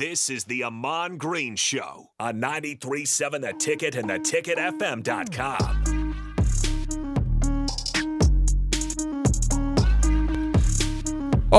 This is the Amon Green Show on 93.7 The Ticket and theticketfm.com.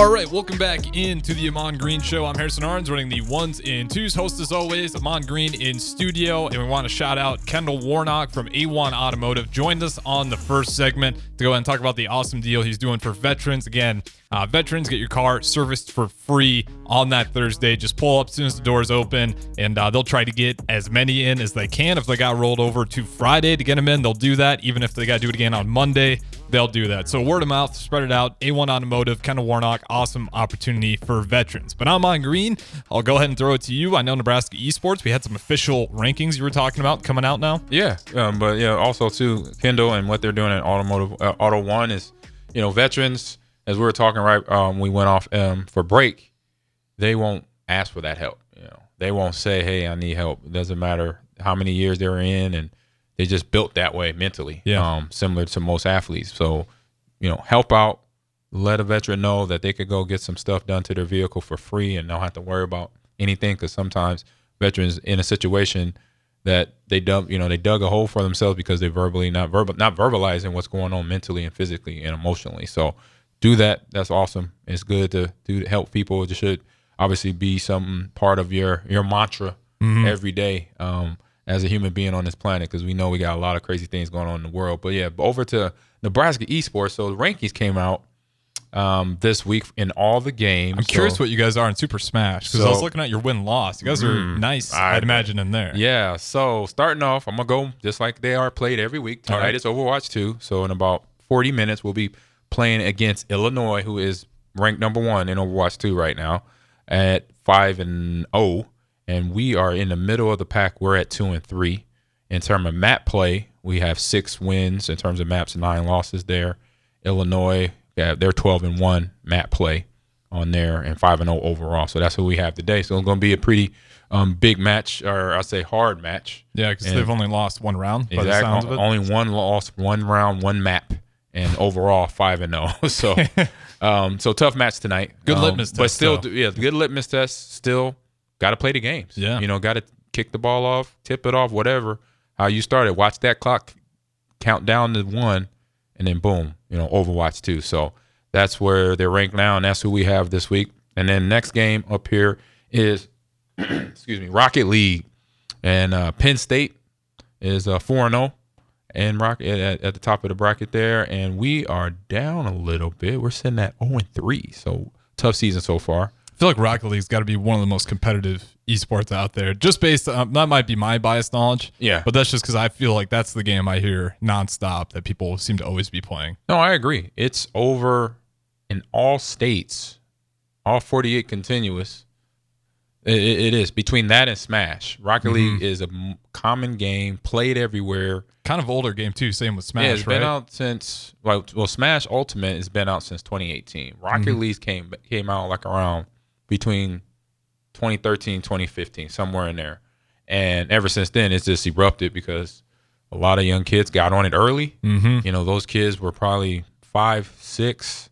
All right, welcome back into the Amon Green Show. I'm Harrison Arns, running the ones and twos. Host as always, Amon Green in studio, and we want to shout out Kendall Warnock from A1 Automotive. Joined us on the first segment to go ahead and talk about the awesome deal he's doing for veterans. Again, uh, veterans get your car serviced for free on that Thursday. Just pull up as soon as the doors open, and uh, they'll try to get as many in as they can. If they got rolled over to Friday to get them in, they'll do that. Even if they got to do it again on Monday, they'll do that. So word of mouth, spread it out. A1 Automotive, Kendall Warnock, awesome opportunity for veterans. But Amon Green. I'll go ahead and throw it to you. I know Nebraska Esports. We had some official rankings you were talking about coming out now. Yeah, um, but yeah, also too Kendall and what they're doing at Automotive uh, Auto One is, you know, veterans as we were talking right, um, we went off um, for break. They won't ask for that help. You know, they won't say, "Hey, I need help." It doesn't matter how many years they're in, and they just built that way mentally. Yeah. Um, similar to most athletes. So, you know, help out. Let a veteran know that they could go get some stuff done to their vehicle for free and don't have to worry about anything. Because sometimes veterans in a situation that they dug, you know, they dug a hole for themselves because they verbally not verbal, not verbalizing what's going on mentally and physically and emotionally. So do that. That's awesome. It's good to do to help people. It should obviously be some part of your your mantra every day um, as a human being on this planet because we know we got a lot of crazy things going on in the world. But yeah, over to Nebraska esports. So the rankings came out um, this week in all the games. I'm curious what you guys are in Super Smash because I was looking at your win loss. You guys are nice, I- I'd imagine, in there. Yeah. So starting off, I'm gonna go just like they are played every week. All Tonight right. is Overwatch 2. So in about 40 minutes, we'll be playing against Illinois, who is ranked number one in Overwatch 2 right now at five and oh. And we are in the middle of the pack. We're at two and three. In terms of map play, we have six wins in terms of maps, nine losses there. Illinois, yeah, they're 12 and one map play on there and five and zero overall. So that's what we have today. So it's going to be a pretty um, big match, or I say hard match. Yeah, because they've only lost one round by the Exactly. sounds of it. Only one loss, one round, one map, and overall five and zero. So, um, so tough match tonight. Good Um, litmus but still, though. yeah, good litmus test. Still, got to play the games. Yeah. you know, got to kick the ball off, tip it off, whatever. How you started. Watch that clock count down to one, and then boom, you know, Overwatch two. So that's where they're ranked now, and that's who we have this week. And then next game up here is, excuse me, Rocket League, and uh, Penn State is uh, four and zero, and Rocket at, at the top of the bracket there, and we are down a little bit. We're sitting at zero and three, so tough season so far. I feel like Rocket League's got to be one of the most competitive esports out there. Just based on that might be my biased knowledge. Yeah. But that's just because I feel like that's the game I hear nonstop that people seem to always be playing. No, I agree. It's over in all states, all 48 continuous. It, it- is between that and Smash. Rocket Mm-hmm. League is a m- common game, played everywhere. Kind of older game too. Same with Smash, yeah, it's right? been out since well, well, Smash Ultimate has been out since 2018. Rocket Mm-hmm. League came came out like around between 2013 2015 somewhere in there, and ever since then it's just erupted because a lot of young kids got on it early. mm-hmm. You know, those kids were probably five, six,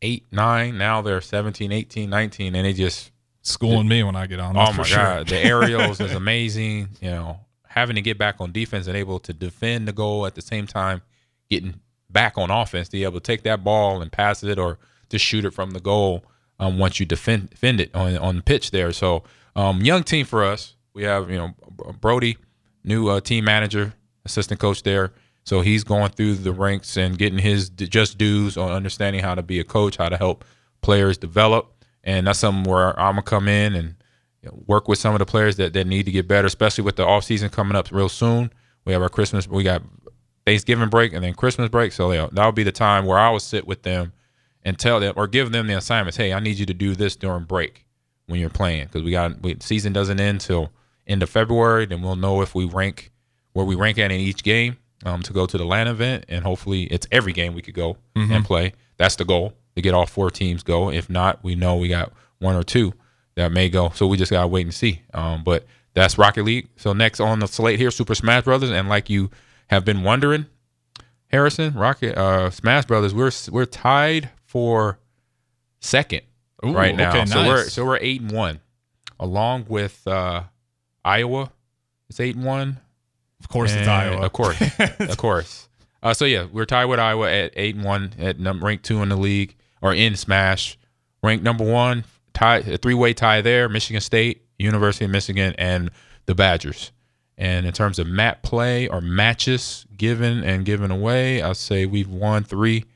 eight, nine. Now they're 17, 18, 19, and they just, Schooling me when I get on. oh my sure. God, the aerials is amazing. You know, having to get back on defense and able to defend the goal at the same time, getting back on offense, to be able to take that ball and pass it or to shoot it from the goal um, once you defend, defend it on, on the pitch there. So, um, young team for us. We have, you know, Brody, new uh, team manager, assistant coach there. So he's going through the ranks and getting his just dues on understanding how to be a coach, how to help players develop. And that's something where I'm gonna come in and work with some of the players that, that need to get better, especially with the off season coming up real soon. We have our Christmas, we got Thanksgiving break and then Christmas break. So yeah, that'll be the time where I will sit with them and tell them or give them the assignments. Hey, I need you to do this during break when you're playing because we got we, season doesn't end till end of February. Then we'll know if we rank where we rank at in each game um, to go to the LAN event, and hopefully it's every game we could go and play. That's the goal to get all four teams go. If not, we know we got one or two that may go. So we just gotta wait and see. Um, but that's Rocket League. So next on the slate here, Super Smash Brothers, and like you have been wondering, Harrison, Rocket, uh, Smash Brothers, we're we're tied for second Ooh, right now. okay, so we're so we're eight and one. along with uh, Iowa. It's eight and one. Of course, it's Iowa. Of course, of course. Uh, so yeah, we're tied with Iowa at eight and one, at num- ranked two in the league or in Smash. Ranked number one, tie a three way tie there. Michigan State, University of Michigan, and the Badgers. And in terms of map play or matches given and given away, I'd say we've won three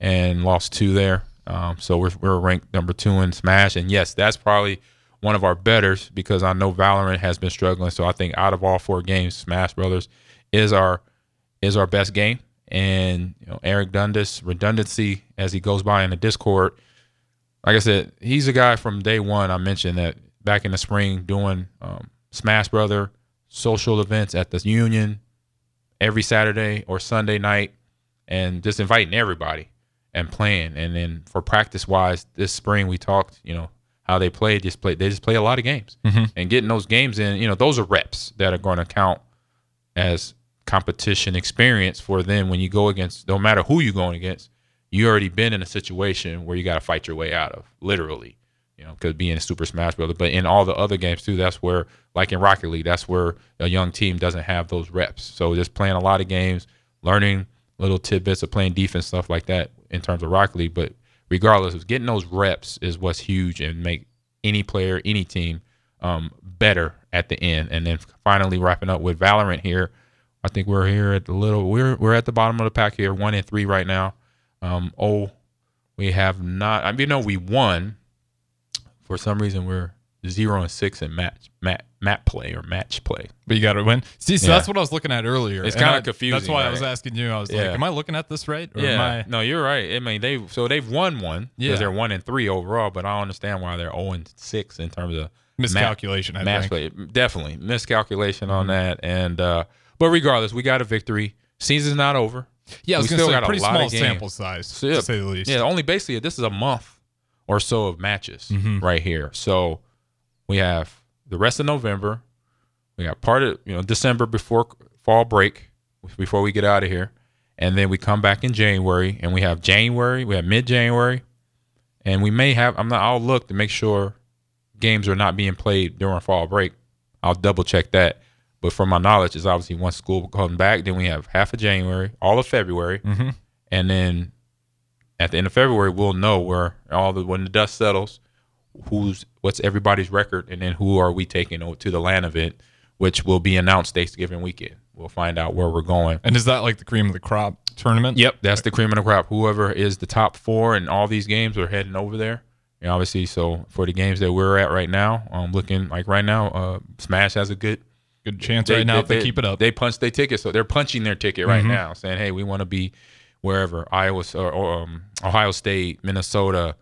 and lost two there. Um, so we're we're ranked number two in Smash, and yes, that's probably one of our betters because I know Valorant has been struggling. So I think out of all four games, Smash Brothers is our is our best game. And you know, Eric Dundas redundancy as he goes by in the Discord. Like I said, he's a guy from day one. I mentioned that back in the spring doing um, Smash Brother social events at the Union every Saturday or Sunday night, and just inviting everybody and playing. And then for practice wise, this spring we talked, you know, how they play. Just play. They just play a lot of games, mm-hmm. and getting those games in. You know, those are reps that are going to count as competition experience for them when you go against. No matter who you're going against, you already been in a situation where you got to fight your way out of, literally. You know, because being a Super Smash Brother, but in all the other games too, that's where, like in Rocket League, that's where a young team doesn't have those reps. So just playing a lot of games, learning little tidbits of playing defense, stuff like that in terms of Rocket League. But regardless getting those reps is what's huge and make any player, any team um, better at the end. And then finally wrapping up with Valorant here. I think we're here at the little we're we're at the bottom of the pack here, one and three right now. Um, oh, we have not. I mean, no, we won. For some reason, we're zero and six in match map map play or match play. But you got to win. See, so Yeah. that's what I was looking at earlier. It's kinda confusing, That's why I was asking you. I was Yeah. like, am I looking at this right? Or yeah, Am I, no, you're right. I mean, they so they've won one because Yeah. they're one and three overall, but I don't understand why they're zero and six in terms of Miscalculation, I match think. play. Definitely miscalculation on Mhm. that, and uh, but regardless, we got a victory. Season's not over. yeah, I was we still say got a pretty lot small of games. sample size, So, yeah, to say the least. Yeah, only basically this is a month or so of matches Mhm. right here. So we have the rest of November. We got part of you know December before fall break, before we get out of here, and then we come back in January, and we have January, we have mid January, and we may have. I'm not. I'll look to make sure games are not being played during fall break. I'll double check that. But from my knowledge, is obviously once school comes back, then we have half of January, all of February, Mhm. and then at the end of February, we'll know where all the when the dust settles, who's what's everybody's record, and then who are we taking to the LAN event, which will be announced Thanksgiving weekend. We'll find out where we're going. And is that like the cream of the crop tournament? Yep, that's the cream of the crop. Whoever is the top four in all these games are heading over there. And obviously, so for the games that we're at right now, um, looking like right now, uh, Smash has a good Good chance right now if they, keep it up. They punch their ticket, so they're punching their ticket right Mhm. now, saying, "Hey, we want to be wherever Iowa or, or um, Ohio State, Minnesota,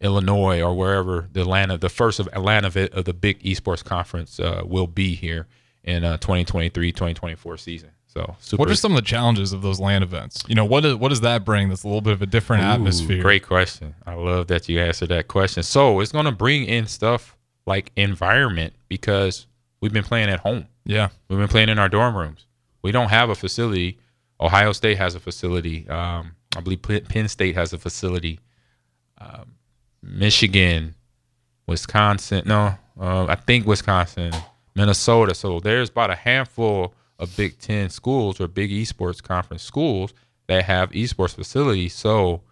Illinois, or wherever the Atlanta, the first of Atlanta of, it, of the big esports conference uh, will be here in uh, 2023, 2024 season." So, super what are some of the challenges of those LAN events? You know, what is, what does that bring that's a little bit of a different Ooh, atmosphere? Great question. I love that you answered that question. So it's going to bring in stuff like environment because we've been playing at home. Yeah. We've been playing in our dorm rooms. We don't have a facility. Ohio State has a facility. Um, I believe Penn Penn State has a facility. Um, Michigan, Wisconsin. No, uh, I think Wisconsin, Minnesota. So there's about a handful of Big Ten schools or big esports conference schools that have esports facilities. So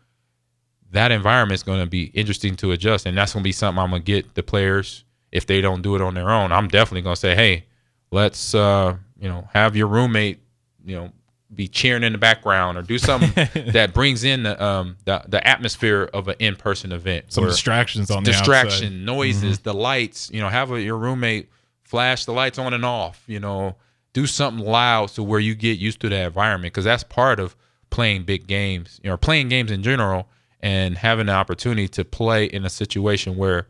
that environment is going to be interesting to adjust, and that's going to be something I'm going to get the players if they don't do it on their own. I'm definitely going to say, hey, let's uh, you know have your roommate, you know, be cheering in the background or do something that brings in the um the, the atmosphere of an in person event. Some distractions on the distraction, outside. noises, the lights. You know, have a, your roommate flash the lights on and off. You know, do something loud so where you get used to that environment because that's part of playing big games. You know, playing games in general and having the opportunity to play in a situation where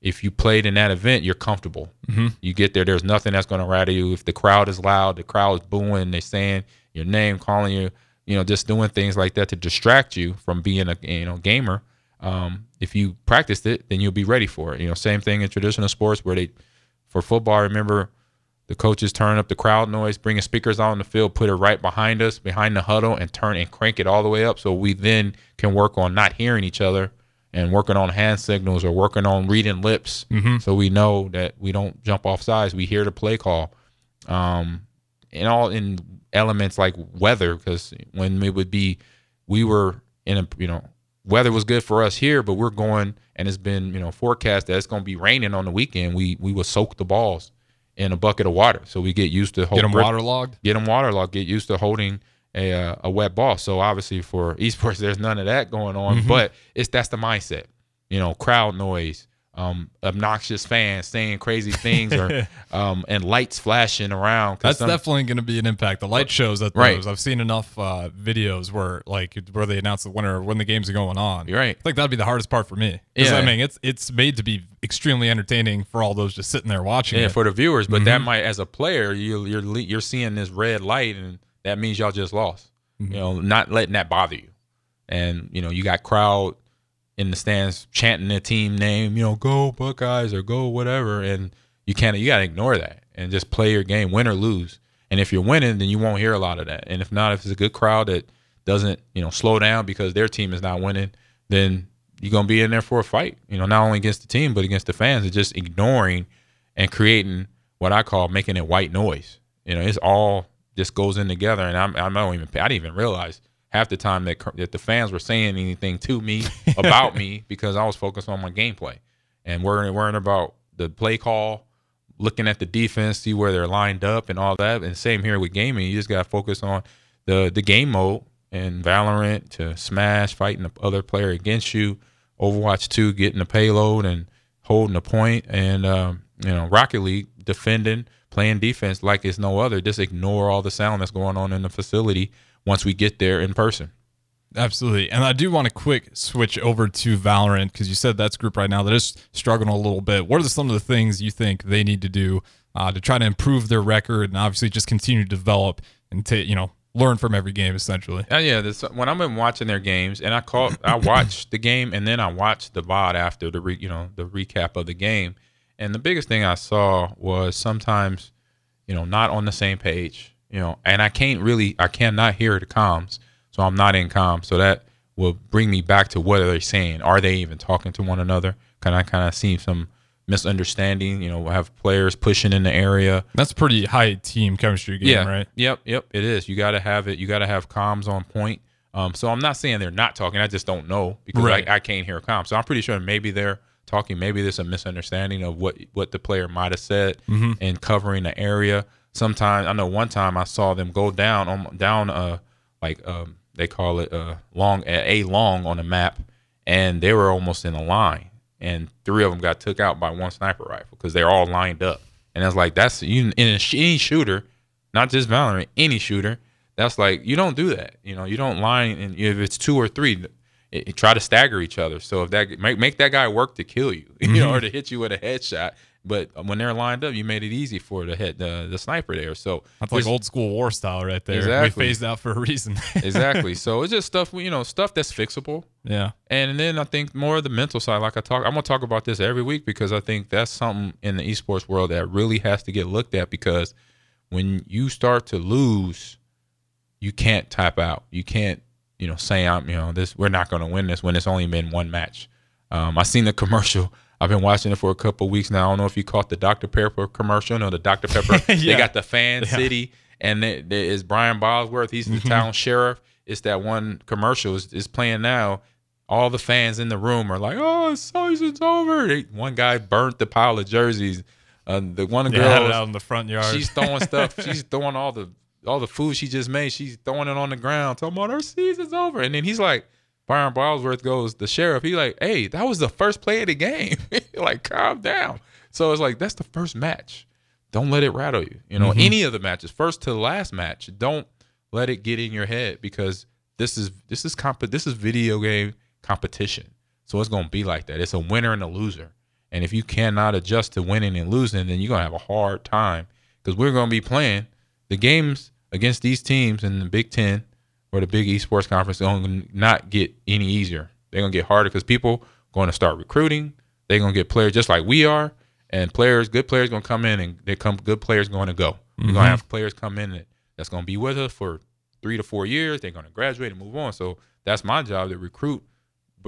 if you played in that event, you're comfortable. Mm-hmm. You get there, there's nothing that's going to rattle you. If the crowd is loud, the crowd is booing, they're saying your name, calling you, you know, just doing things like that to distract you from being a you know gamer. Um, if you practiced it, then you'll be ready for it. You know, same thing in traditional sports where they, for football, I remember the coaches turn up the crowd noise, bringing speakers out on the field, put it right behind us, behind the huddle, and turn and crank it all the way up, so we then can work on not hearing each other and working on hand signals or working on reading lips, so we know that we don't jump off sides. We hear the play call, um, and all in elements like weather, because when it would be, we were in a you know weather was good for us here, but we're going and it's been you know forecast that it's going to be raining on the weekend. We we will soak the balls in a bucket of water, so we get used to Get them hold- waterlogged. get them waterlogged, get used to holding a uh, a wet ball. So obviously for esports, there's none of that going on. But it's that's the mindset, you know, crowd noise, um, obnoxious fans saying crazy things, or um, and lights flashing around. That's some- definitely going to be an impact. The light shows at Right. those. I've seen enough uh, videos where like where they announce the winner when the games are going on. You're right. I think that'd be the hardest part for me. Yeah. I mean, it's it's made to be extremely entertaining for all those just sitting there watching yeah it. for the viewers. But that might, as a player, you you're you're seeing this red light, and that means y'all just lost. You know, not letting that bother you, and you know you got crowd in the stands chanting their team name, you know, go Buckeyes or go whatever, and you can't you gotta ignore that and just play your game, win or lose. And if you're winning, then you won't hear a lot of that. And if not, if it's a good crowd that doesn't, you know, slow down because their team is not winning, then you're gonna be in there for a fight. You know, not only against the team but against the fans. It's just ignoring and creating what I call making it white noise. You know, it's all just goes in together, and I'm I don't even I didn't even realize half the time that that the fans were saying anything to me about me because I was focused on my gameplay and worrying worrying about the play call, looking at the defense, see where they're lined up and all that. And same here with gaming, you just got to focus on the the game mode and Valorant to smash, fighting the other player against you. Overwatch 2, getting the payload and holding the point, and um, you know Rocket League defending, playing defense like it's no other. Just ignore all the sound that's going on in the facility once we get there in person. Absolutely. And I do want to quick switch over to Valorant because you said that's a group right now that is struggling a little bit. What are some of the things you think they need to do uh, to try to improve their record and obviously just continue to develop and to, you know, learn from every game essentially? Uh, yeah, this, when I've been watching their games, and I call, I watch the game, and then I watch the VOD after the re, you know the recap of the game. And the biggest thing I saw was sometimes, you know, not on the same page, you know, and I can't really, I cannot hear the comms, so I'm not in comms, so that will bring me back to what are they saying? Are they even talking to one another? Can I kind of see some misunderstanding? You know, we'll have players pushing in the area. That's pretty high team chemistry game, yeah. right? Yep. Yep. It is. You got to have it. You got to have comms on point. Um, so I'm not saying they're not talking. I just don't know because Right. I, I can't hear comms. So I'm pretty sure maybe they're talking. Maybe there's a misunderstanding of what what the player might have said and covering the area. Sometimes I know one time I saw them go down on down uh like um they call it uh long a long on the map, and they were almost in a line, and three of them got took out by one sniper rifle because they're all lined up. And I was like, that's you in a, any shooter, not just Valorant, any shooter. That's like you don't do that. You know, you don't line, and if it's two or three, it, it- try to stagger each other. So if that make make that guy work to kill you, you know, or to hit you with a headshot. But when they're lined up, you made it easy for the head the, the sniper there. So That's like old school war style right there. Exactly. We phased out for a reason. exactly. So it's just stuff you know, stuff that's fixable. yeah. And then I think more of the mental side, like I talk, I'm gonna talk about this every week because I think that's something in the esports world that really has to get looked at because when you start to lose, you can't tap out. You can't, you know, say I'm, you know, this we're not gonna win this when it's only been one match. Um, I seen the commercial. I've been watching it for a couple weeks now. I don't know if you caught the Dr. Pepper commercial. No, the Dr. Pepper. They got the fan city, and it is Brian Bosworth. He's the town sheriff. It's that one commercial is, is playing now. All the fans in the room are like, "Oh, season's over." They, one guy burnt the pile of jerseys. Uh, the one Yeah, girl, out in the front yard. she's throwing stuff. She's throwing all the all the food she just made. She's throwing it on the ground, talking about our season's over. And then he's like, Brian Bosworth goes, the sheriff. He like, hey, that was the first play of the game. like, calm down. So it's like that's the first match. Don't let it rattle you. You know, mm-hmm. any of the matches, first to the last match, don't let it get in your head because this is this is comp this is video game competition. So it's gonna be like that. It's a winner and a loser. And if you cannot adjust to winning and losing, then you're gonna have a hard time because we're gonna be playing the games against these teams in the Big Ten or the Big Esports Conference. Going to not get any easier. They're gonna get harder because people going to start recruiting. They're gonna get players just like we are, and players, good players, gonna come in, and they come good players going to go. We're gonna have players come in that, that's gonna be with us for three to four years. They're gonna graduate and move on. So that's my job to recruit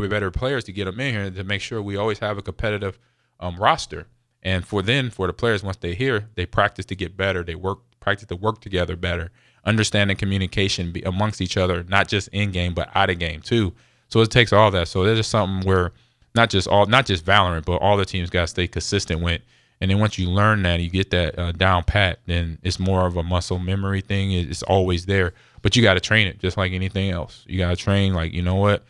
better players to get them in here and to make sure we always have a competitive um, roster. And for then, for the players, once they hear, they practice to get better. They work, practice to work together better, understanding communication amongst each other, not just in game but out of game too. So it takes all that. So there's just something where not just all, not just Valorant, but all the teams got to stay consistent with. And then once you learn that, you get that uh, down pat, then it's more of a muscle memory thing. It's always there, but you got to train it just like anything else. You got to train like you know what,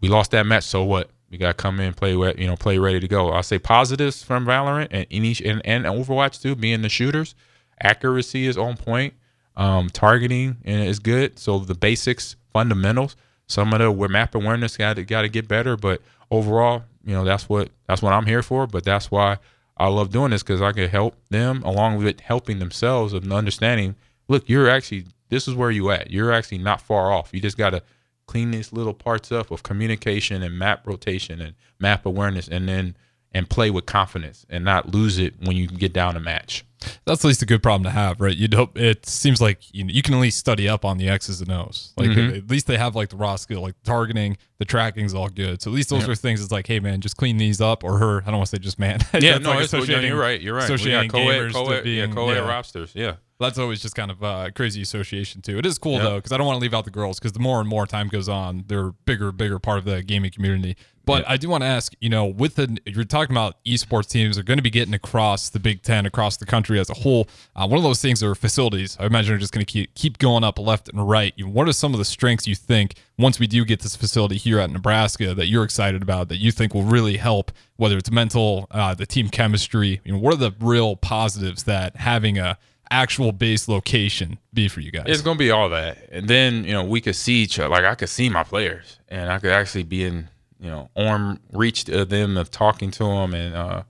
we lost that match, so what? We got to come in, play, you know, play ready to go. I'll say positives from Valorant and each and, and Overwatch too, being the shooters. Accuracy is on point. Um, targeting and is good. So the basics, fundamentals. Some of the map awareness got to got to get better, but overall, you know, that's what that's what I'm here for. But that's why I love doing this because I can help them along with helping themselves of understanding. Look, you're actually this is where you at. You're actually not far off. You just got to clean these little parts up of communication and map rotation and map awareness, and then and play with confidence and not lose it when you get down a match. That's at least a good problem to have, right? You don't. It seems like you, know, you can at least study up on the X's and O's. Like mm-hmm. at least they have like the raw skill, like targeting, the tracking's all good. So at least those yeah. are things. It's like, hey man, just clean these up, or her. I don't want to say just man. yeah, no, like you're right. You're right. Associating co gamers co to being, yeah, co-ed yeah. Yeah. That's always just kind of a crazy association too. It is cool yep. though because I don't want to leave out the girls because the more and more time goes on, they're bigger, bigger part of the gaming community. But I do want to ask, you know, with the you're talking about esports teams are going to be getting across the Big Ten, across the country as a whole. Uh, one of those things are facilities. I imagine are just going to keep keep going up left and right. What are some of the strengths you think once we do get this facility here at Nebraska that you're excited about that you think will really help, whether it's mental, uh, the team chemistry? You know, what are the real positives that having a actual base location be for you guys? It's gonna be all that, and then you know we could see each other. Like I could see my players, and I could actually be in you know arm reached to them of talking to them and uh,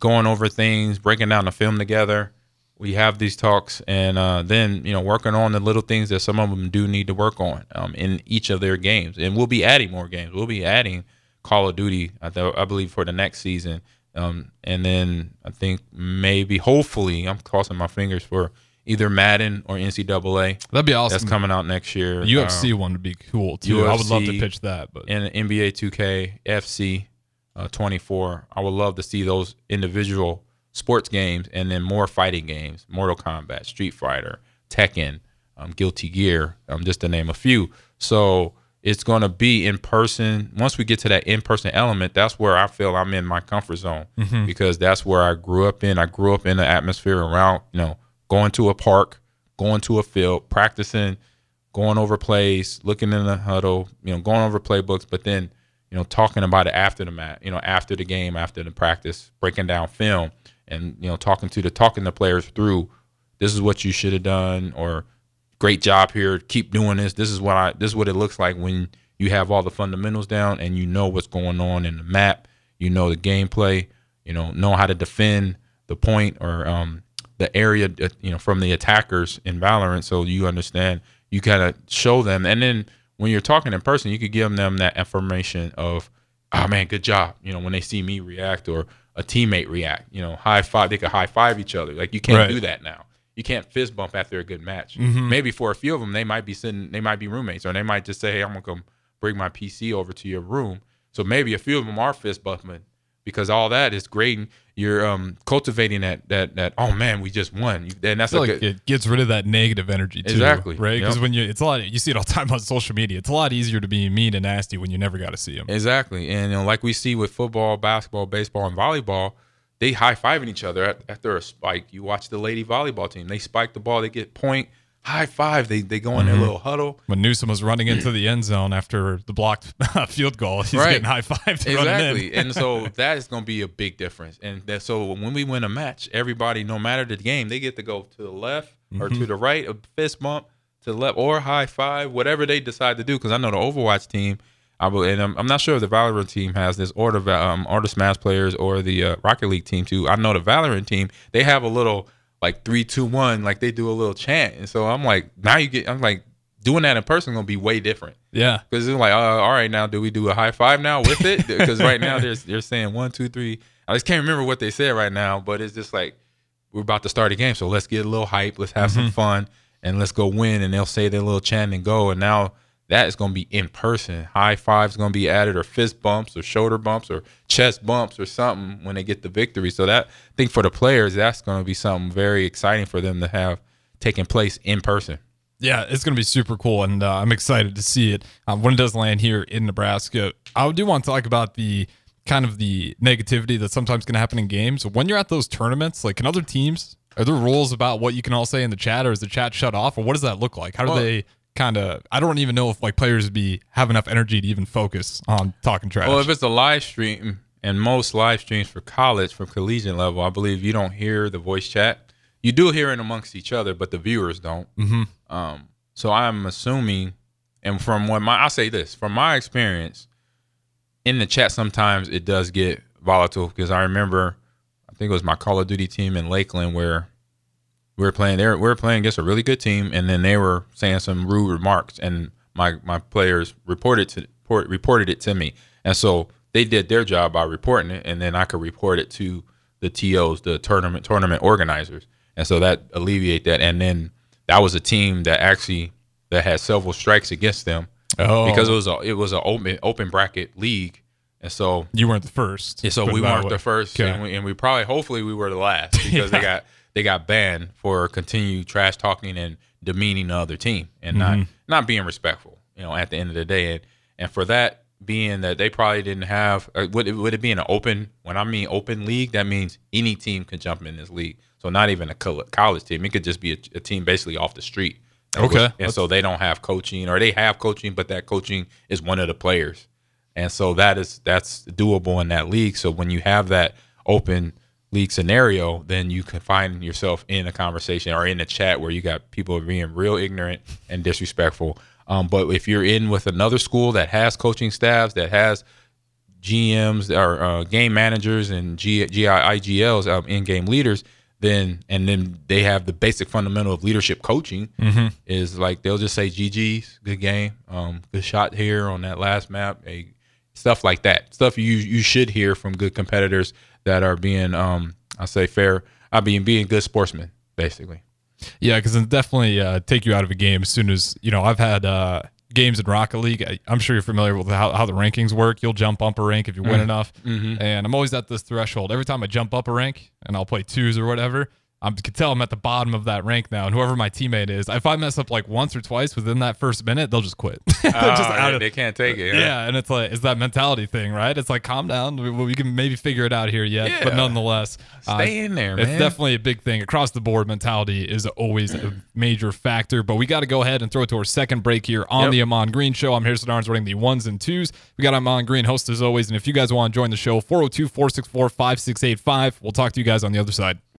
going over things, breaking down the film together. We have these talks, and uh, then you know working on the little things that some of them do need to work on um, in each of their games, and we'll be adding more games. We'll be adding Call of Duty, I, th- I believe, for the next season um, and then I think maybe, hopefully, I'm crossing my fingers for either Madden or NCAA. That'd be awesome. That's coming out next year. UFC um, one would be cool too. UFC I would love to pitch that. But and NBA 2K, FC uh, 24. I would love to see those individual sports games and then more fighting games, Mortal Kombat, Street Fighter, Tekken, um, Guilty Gear, um, just to name a few. So it's going to be in person. Once we get to that in person element, that's where I feel I'm in my comfort zone mm-hmm. because that's where I grew up in. I grew up in the atmosphere around, you know, going to a park, going to a field, practicing, going over plays, looking in the huddle, you know, going over playbooks, but then, you know, talking about it after the match, you know, after the game, after the practice, breaking down film and, you know, talking to the talking the players through this is what you should have done or great job here. Keep doing this. This is what I this is what it looks like when you have all the fundamentals down and you know what's going on in the map. You know the gameplay. You know know how to defend the point or um, the area. Uh, you know from the attackers in Valorant, so you understand. You kind of show them, and then when you're talking in person, you could give them that information of, "Oh man, good job." You know when they see me react or a teammate react. You know, high five. They could high five each other. Like you can't right. do that now you can't fist bump after a good match. Mm-hmm. Maybe for a few of them, they might be sitting, they might be roommates, or they might just say, "Hey, I'm gonna come bring my PC over to your room." So maybe a few of them are fist bumping because all that is great. You're um, cultivating that that that oh man, we just won, and that's like good, it gets rid of that negative energy too, exactly, right? Because yep. when you, it's a lot. You see it all the time on social media. It's a lot easier to be mean and nasty when you never got to see them. Exactly, and you know, like we see with football, basketball, baseball, and volleyball they high fiving each other after a spike. You watch the lady volleyball team; they spike the ball, they get point, high five. They they go in mm-hmm. their little huddle. When Newsome was running into the end zone after the blocked field goal, he's right. getting high five. Exactly, and so that is going to be a big difference. And that, so when we win a match, everybody, no matter the game, they get to go to the left or mm-hmm. to the right, a fist bump to the left or high five, whatever they decide to do. Because I know the Overwatch team I will, and I'm, I'm, not sure if the Valorant team has this or the um, or the Smash players or the uh, Rocket League team too. I know the Valorant team they have a little like three, two, one, like they do a little chant, and so I'm like, now you get, I'm like, doing that in person gonna be way different. Yeah, because it's like, uh, all right, now do we do a high five now with it? Because right now they're they're saying one, two, three. I just can't remember what they said right now, but it's just like we're about to start a game, so let's get a little hype, let's have mm-hmm. some fun, and let's go win. And they'll say their little chant and go, and now that is going to be in person. High fives going to be added, or fist bumps, or shoulder bumps, or chest bumps, or something when they get the victory. So that I think for the players, that's going to be something very exciting for them to have taking place in person. Yeah, it's going to be super cool, and uh, I'm excited to see it um, when it does land here in Nebraska. I do want to talk about the kind of the negativity that sometimes can happen in games when you're at those tournaments. Like, can other teams are there rules about what you can all say in the chat, or is the chat shut off, or what does that look like? How do Well- they kind of? I don't even know if like players be have enough energy to even focus on talking trash. Well, if it's a live stream, and most live streams for college, for collegiate level, I believe you don't hear the voice chat. You do hear it amongst each other, but the viewers don't. Mm-hmm. Um, so I'm assuming, and from what my, I'll say this, from my experience, in the chat, sometimes it does get volatile because I remember, I think it was my Call of Duty team in Lakeland where we were playing there. We were playing against a really good team, and then they were saying some rude remarks, and my my players reported to report, reported it to me, and so they did their job by reporting it, and then I could report it to the tos, the tournament tournament organizers, and so that alleviate that. And then that was a team that actually that had several strikes against them oh, because it was a it was an open open bracket league, and so you weren't the first. yeah, so we weren't way. the first, Okay. and, we, and we probably, hopefully, we were the last because they got they got banned for continued trash talking and demeaning the other team and Mm-hmm. not not being respectful. You know, at the end of the day, and and for that being that they probably didn't have uh, would it, would it be an open when I mean open league that means any team can jump in this league. So not even a college team. It could just be a, a team basically off the street. Okay. and so they don't have coaching or they have coaching, but that coaching is one of the players. And so that is that's doable in that league. So when you have that open league scenario, then you can find yourself in a conversation or in a chat where you got people being real ignorant and disrespectful. Um, but if you're in with another school that has coaching staffs, that has GMs or uh, game managers and G, GI, IGLs, um, in-game leaders, then and then they have the basic fundamental of leadership coaching is like they'll just say GG's, good game, um, good shot here on that last map, a stuff like that. Stuff you you should hear from good competitors that are being um I say fair, I mean being good sportsmen, basically. Yeah, because it definitely uh, take you out of a game as soon as you know. I've had uh, games in Rocket League. I, I'm sure you're familiar with how, how the rankings work. You'll jump up a rank if you win enough, and I'm always at this threshold. Every time I jump up a rank, and I'll play twos or whatever, I can tell I'm at the bottom of that rank now. And whoever my teammate is, if I mess up like once or twice within that first minute, they'll just quit. They're just Oh, out they, of they can't take it. yeah, and it's like it's that mentality thing, right? It's like calm down. We, we can maybe figure it out here yet, but Yeah. nonetheless, uh, Stay in there, it's man. definitely a big thing across the board. Mentality is always a major factor. But we got to go ahead and throw it to our second break here on Yep. the Amon Green Show. I'm Harrison Arns running the ones and twos. We got Amon Green host as always. And if you guys want to join the show, 402 464 5685. We'll talk to you guys on the other side.